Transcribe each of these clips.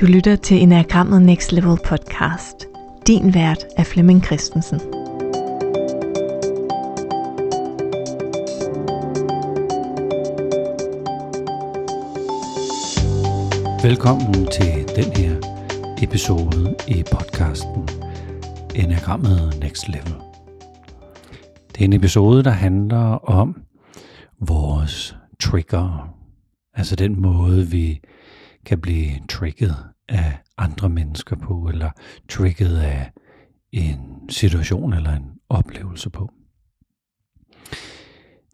Du lytter til Enagrammet Next Level podcast. Din vært er Flemming Christensen. Velkommen til den her episode i podcasten Enagrammet Next Level. Det er en episode, der handler om vores trigger, altså den måde, vi kan blive trigget af andre mennesker på, eller trigget af en situation eller en oplevelse på.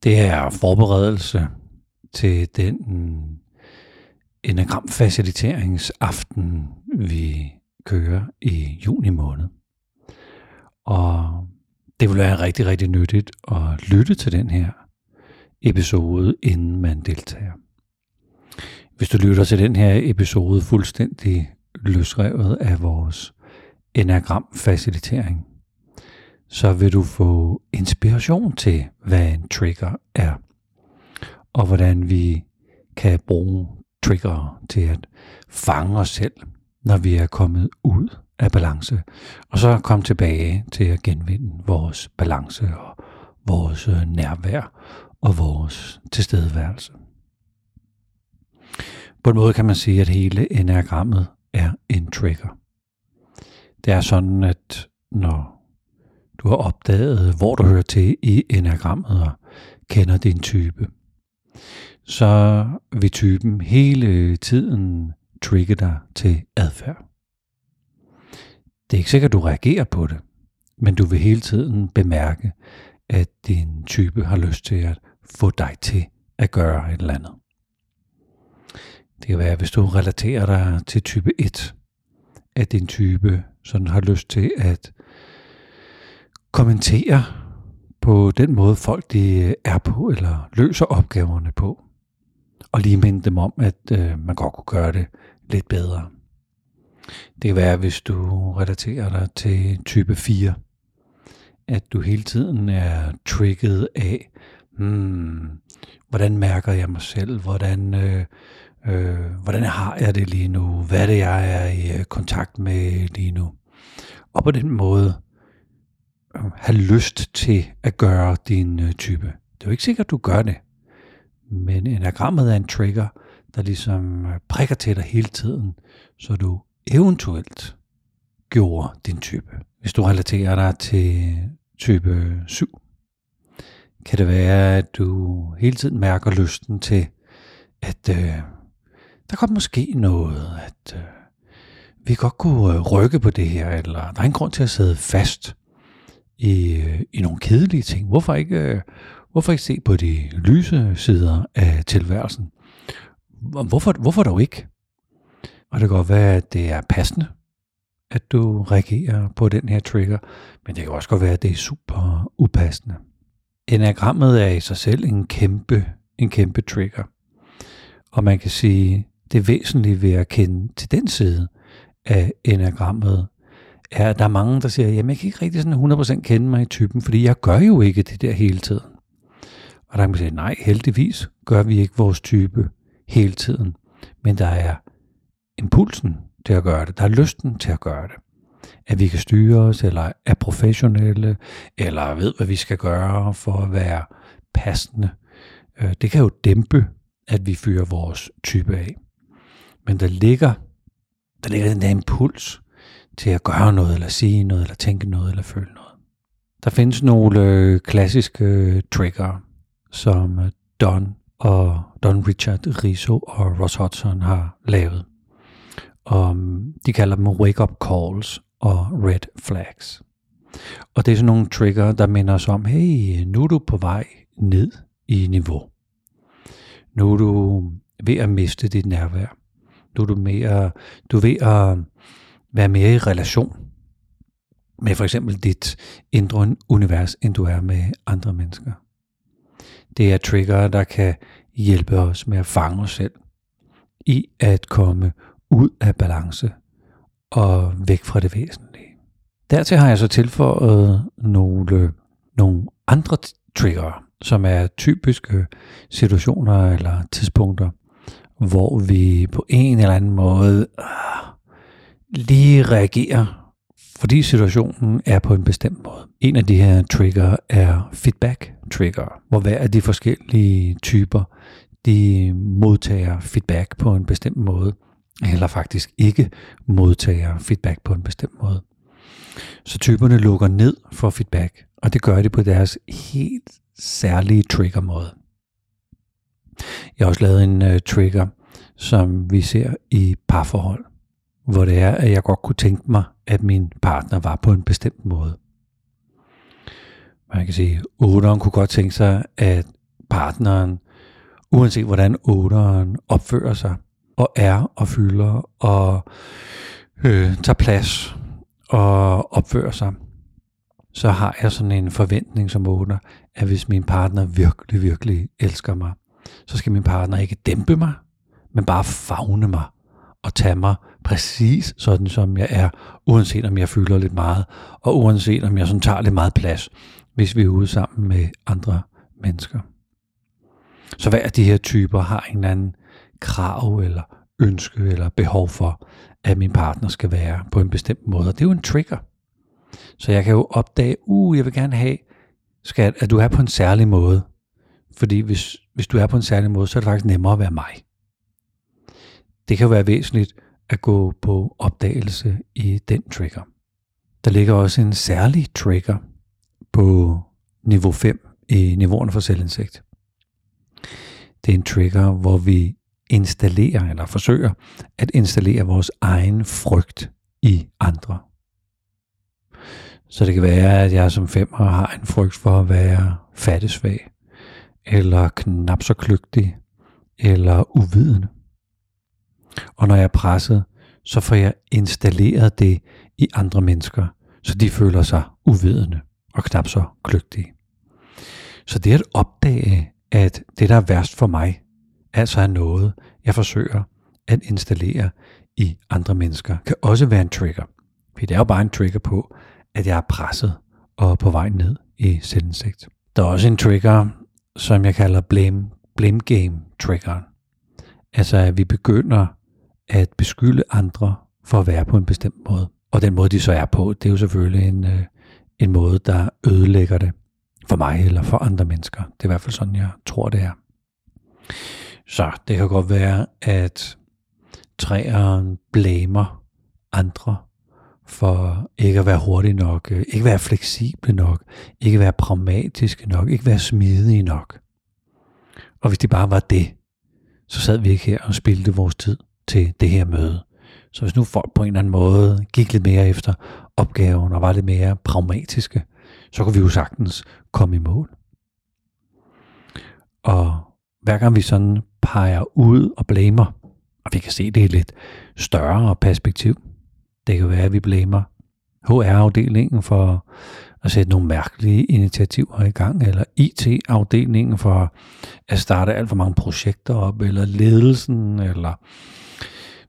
Det er forberedelse til den enagramfaciliteringsaften, vi kører i juni måned. Og det vil være rigtig, rigtig nyttigt at lytte til den her episode, inden man deltager. Hvis du lytter til den her episode fuldstændig løsrevet af vores enagram-facilitering, så vil du få inspiration til, hvad en trigger er, og hvordan vi kan bruge trigger til at fange os selv, når vi er kommet ud af balance, og så komme tilbage til at genvinde vores balance og vores øh, nærvær og vores tilstedeværelse. På en måde kan man sige, at hele enagrammet er en trigger. Det er sådan, at når du har opdaget, hvor du hører til i enagrammet og kender din type, så vil typen hele tiden trigge dig til adfærd. Det er ikke sikkert, at du reagerer på det, men du vil hele tiden bemærke, at din type har lyst til at få dig til at gøre et eller andet. Det kan være, hvis du relaterer dig til type 1, at din type sådan har lyst til at kommentere på den måde, folk de øh, er på, eller løser opgaverne på. Og lige minde dem om, at øh, man godt kunne gøre det lidt bedre. Det kan være, hvis du relaterer dig til type 4, at du hele tiden er trigget af, hmm, hvordan mærker jeg mig selv, hvordan øh, Øh, hvordan har jeg det lige nu? Hvad er det, jeg er i øh, kontakt med lige nu? Og på den måde øh, have lyst til at gøre din øh, type. Det er jo ikke sikkert, du gør det. Men enagrammet er en trigger, der ligesom øh, prikker til dig hele tiden, så du eventuelt gjorde din type. Hvis du relaterer dig til type 7, kan det være, at du hele tiden mærker lysten til at øh, der kom måske noget, at øh, vi godt kunne øh, rykke på det her, eller der er en grund til at sidde fast i, øh, i nogle kedelige ting. Hvorfor ikke, øh, hvorfor ikke se på de lyse sider af tilværelsen? Hvorfor, hvorfor dog ikke? Og det kan godt være, at det er passende, at du reagerer på den her trigger, men det kan også godt være, at det er super upassende. Enagrammet er i sig selv en kæmpe, en kæmpe trigger. Og man kan sige, det væsentlige ved at kende til den side af enagrammet, er, at der er mange, der siger, jamen jeg kan ikke rigtig sådan 100% kende mig i typen, fordi jeg gør jo ikke det der hele tiden. Og der kan man sige, nej, heldigvis gør vi ikke vores type hele tiden. Men der er impulsen til at gøre det. Der er lysten til at gøre det. At vi kan styre os, eller er professionelle, eller ved, hvad vi skal gøre for at være passende. Øh, det kan jo dæmpe, at vi fyrer vores type af. Men der ligger, der ligger den der impuls til at gøre noget, eller sige noget, eller tænke noget, eller føle noget. Der findes nogle øh, klassiske øh, trigger, som øh, Don og Don Richard Riso og Ross Hudson har lavet. Og de kalder dem wake-up calls og red flags. Og det er sådan nogle trigger, der minder os om, hey, nu er du på vej ned i niveau. Nu er du ved at miste dit nærvær. Du er du, mere, du er ved at være mere i relation med for eksempel dit indre univers, end du er med andre mennesker. Det er trigger, der kan hjælpe os med at fange os selv i at komme ud af balance og væk fra det væsentlige. Dertil har jeg så tilføjet nogle, nogle andre trigger, som er typiske situationer eller tidspunkter, hvor vi på en eller anden måde øh, lige reagerer, fordi situationen er på en bestemt måde. En af de her trigger er feedback trigger, hvor hver af de forskellige typer, de modtager feedback på en bestemt måde, eller faktisk ikke modtager feedback på en bestemt måde. Så typerne lukker ned for feedback, og det gør de på deres helt særlige trigger måde. Jeg har også lavet en øh, trigger, som vi ser i parforhold, hvor det er, at jeg godt kunne tænke mig, at min partner var på en bestemt måde. Man kan sige, at kunne godt tænke sig, at partneren, uanset hvordan otteren opfører sig, og er og fylder og øh, tager plads og opfører sig, så har jeg sådan en forventning som otter, at hvis min partner virkelig, virkelig elsker mig, så skal min partner ikke dæmpe mig, men bare fagne mig og tage mig præcis sådan, som jeg er, uanset om jeg fylder lidt meget, og uanset om jeg sådan tager lidt meget plads, hvis vi er ude sammen med andre mennesker. Så hver af de her typer har en eller anden krav eller ønske eller behov for, at min partner skal være på en bestemt måde. Og det er jo en trigger. Så jeg kan jo opdage, uh, jeg vil gerne have, skat, at du er på en særlig måde. Fordi hvis, hvis du er på en særlig måde, så er det faktisk nemmere at være mig. Det kan være væsentligt at gå på opdagelse i den trigger. Der ligger også en særlig trigger på niveau 5 i niveauerne for selvindsigt. Det er en trigger, hvor vi installerer eller forsøger at installere vores egen frygt i andre. Så det kan være, at jeg som femmer har en frygt for at være fattesvag, eller knap så kløgtig, eller uvidende. Og når jeg er presset, så får jeg installeret det i andre mennesker, så de føler sig uvidende og knap så kløgtige. Så det at opdage, at det, der er værst for mig, altså er noget, jeg forsøger at installere i andre mennesker, kan også være en trigger. For det er jo bare en trigger på, at jeg er presset og på vej ned i selvindsigt. Der er også en trigger, som jeg kalder blame, blame game triggeren. Altså at vi begynder at beskylde andre for at være på en bestemt måde. Og den måde, de så er på, det er jo selvfølgelig en, øh, en måde, der ødelægger det for mig eller for andre mennesker. Det er i hvert fald sådan, jeg tror, det er. Så det kan godt være, at træeren blamer andre for ikke at være hurtig nok, øh, ikke være fleksible nok, ikke være pragmatiske nok, ikke være smidige nok. Og hvis det bare var det, så sad vi ikke her og spildte vores tid til det her møde. Så hvis nu folk på en eller anden måde gik lidt mere efter opgaven og var lidt mere pragmatiske, så kunne vi jo sagtens komme i mål. Og hver gang vi sådan peger ud og blamer, og vi kan se det i lidt større perspektiv, det kan være, at vi blamer HR-afdelingen for at sætte nogle mærkelige initiativer i gang, eller IT-afdelingen for at starte alt for mange projekter op, eller ledelsen, eller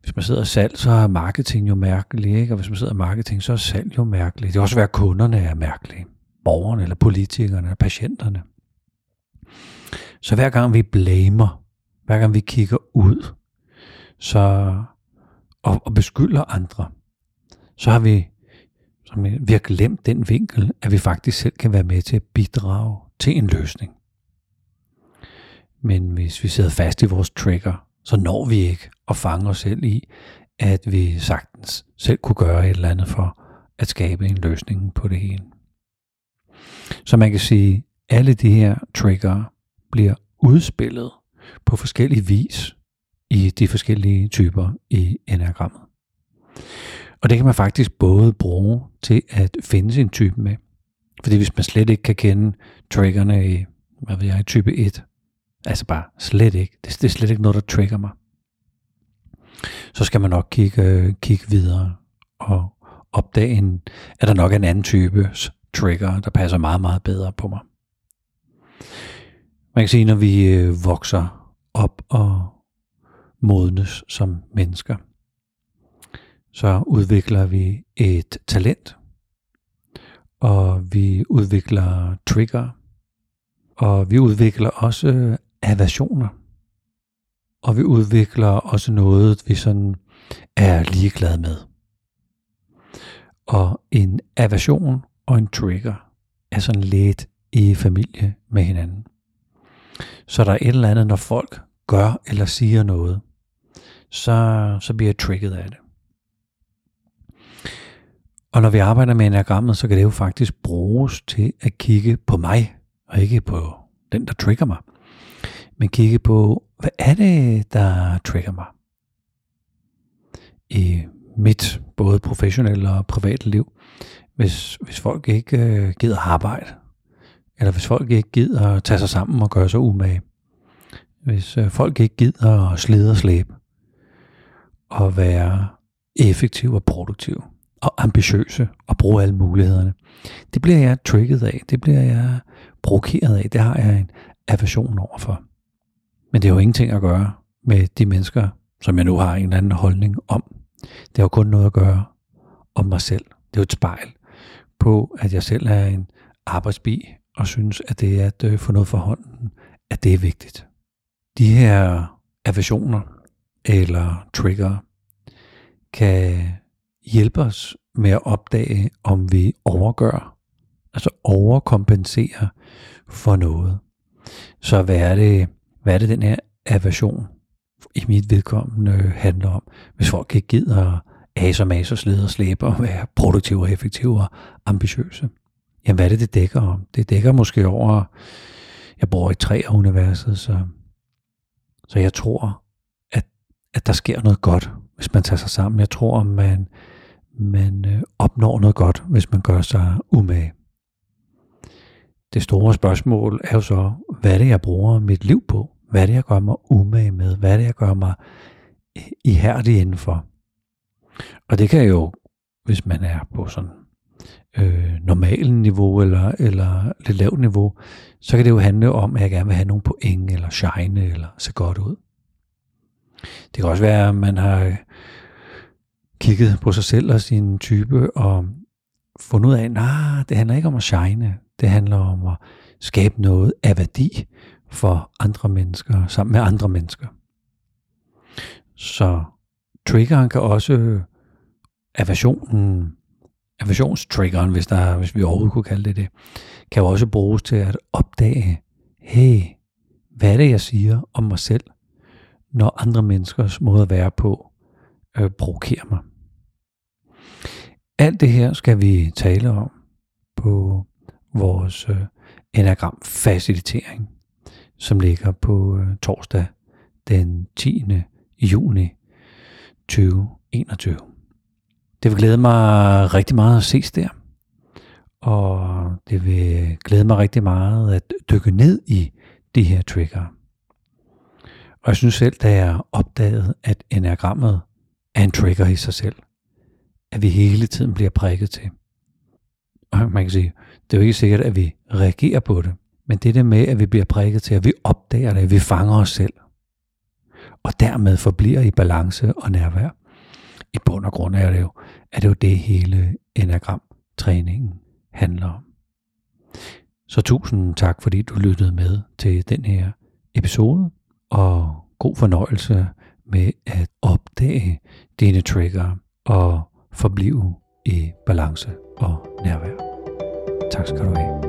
hvis man sidder i salg, så er marketing jo mærkelig, ikke? og hvis man sidder i marketing, så er salg jo mærkeligt. Det kan også være, at kunderne er mærkelige, borgerne, eller politikerne, eller patienterne. Så hver gang vi blamer, hver gang vi kigger ud, så, og, og beskylder andre, så har vi, som vi har glemt den vinkel, at vi faktisk selv kan være med til at bidrage til en løsning. Men hvis vi sidder fast i vores trigger, så når vi ikke at fange os selv i, at vi sagtens selv kunne gøre et eller andet for at skabe en løsning på det hele. Så man kan sige, at alle de her trigger bliver udspillet på forskellige vis i de forskellige typer i enagrammet. Og det kan man faktisk både bruge til at finde sin type med. Fordi hvis man slet ikke kan kende triggerne i, hvad ved jeg, type 1, altså bare slet ikke, det, det er slet ikke noget, der trigger mig, så skal man nok kigge, kigge videre og opdage, en, at der nok er en anden type trigger, der passer meget, meget bedre på mig. Man kan sige, når vi øh, vokser op og modnes som mennesker, så udvikler vi et talent, og vi udvikler trigger, og vi udvikler også aversioner. Og vi udvikler også noget, vi sådan er ligeglade med. Og en aversion og en trigger er sådan lidt i familie med hinanden. Så der er et eller andet, når folk gør eller siger noget, så, så bliver jeg trigget af det. Og når vi arbejder med enagrammet, så kan det jo faktisk bruges til at kigge på mig, og ikke på den, der trigger mig. Men kigge på, hvad er det, der trigger mig? I mit både professionelle og private liv. Hvis, hvis folk ikke øh, gider arbejde, eller hvis folk ikke gider at tage sig sammen og gøre sig umage, hvis øh, folk ikke gider at slide og slæbe, og være effektiv og produktiv, og ambitiøse, og bruge alle mulighederne, det bliver jeg trigget af, det bliver jeg provokeret af, det har jeg en aversion overfor. Men det har jo ingenting at gøre med de mennesker, som jeg nu har en eller anden holdning om. Det har jo kun noget at gøre om mig selv. Det er jo et spejl på, at jeg selv er en arbejdsbi, og synes, at det er at øh, få noget for hånden, at det er vigtigt. De her aversioner eller trigger kan hjælpe os med at opdage, om vi overgør, altså overkompenserer for noget. Så hvad er det, hvad er det den her aversion i mit vedkommende handler om? Hvis folk ikke gider as og mas og slæber og være produktive og effektive og ambitiøse. Jamen hvad er det, det dækker om? Det dækker måske over, jeg bor i tre af universet, så, så jeg tror, at, at der sker noget godt, hvis man tager sig sammen. Jeg tror, man, man øh, opnår noget godt, hvis man gør sig umage. Det store spørgsmål er jo så, hvad er det, jeg bruger mit liv på? Hvad er det, jeg gør mig umage med? Hvad er det, jeg gør mig øh, ihærdig indenfor? Og det kan jo, hvis man er på sådan øh, normalt niveau eller, eller lidt lavt niveau, så kan det jo handle om, at jeg gerne vil have nogle point, eller shine, eller se godt ud. Det kan også være, at man har kigget på sig selv og sin type, og fundet ud af, at nah, det handler ikke om at shine, det handler om at skabe noget af værdi for andre mennesker, sammen med andre mennesker. Så triggeren kan også aversionen, aversionstriggeren, hvis, der, hvis vi overhovedet kunne kalde det det, kan jo også bruges til at opdage, hey, hvad er det, jeg siger om mig selv, når andre menneskers måde at være på øh, provokerer mig. Alt det her skal vi tale om på vores øh, enagram facilitering, som ligger på øh, torsdag den 10. juni 2021. Det vil glæde mig rigtig meget at ses der. Og det vil glæde mig rigtig meget at dykke ned i de her trigger. Og jeg synes selv, da jeg opdagede, at enagrammet er en trigger i sig selv, at vi hele tiden bliver prikket til. Og man kan sige, det er jo ikke sikkert, at vi reagerer på det, men det der med, at vi bliver prikket til, at vi opdager det, at vi fanger os selv, og dermed forbliver i balance og nærvær. I bund og grund er det jo, er det, jo det hele enagramtræningen handler om. Så tusind tak, fordi du lyttede med til den her episode, og god fornøjelse med at opdage dine trigger og forblive i balance og nærvær. Tak skal du have.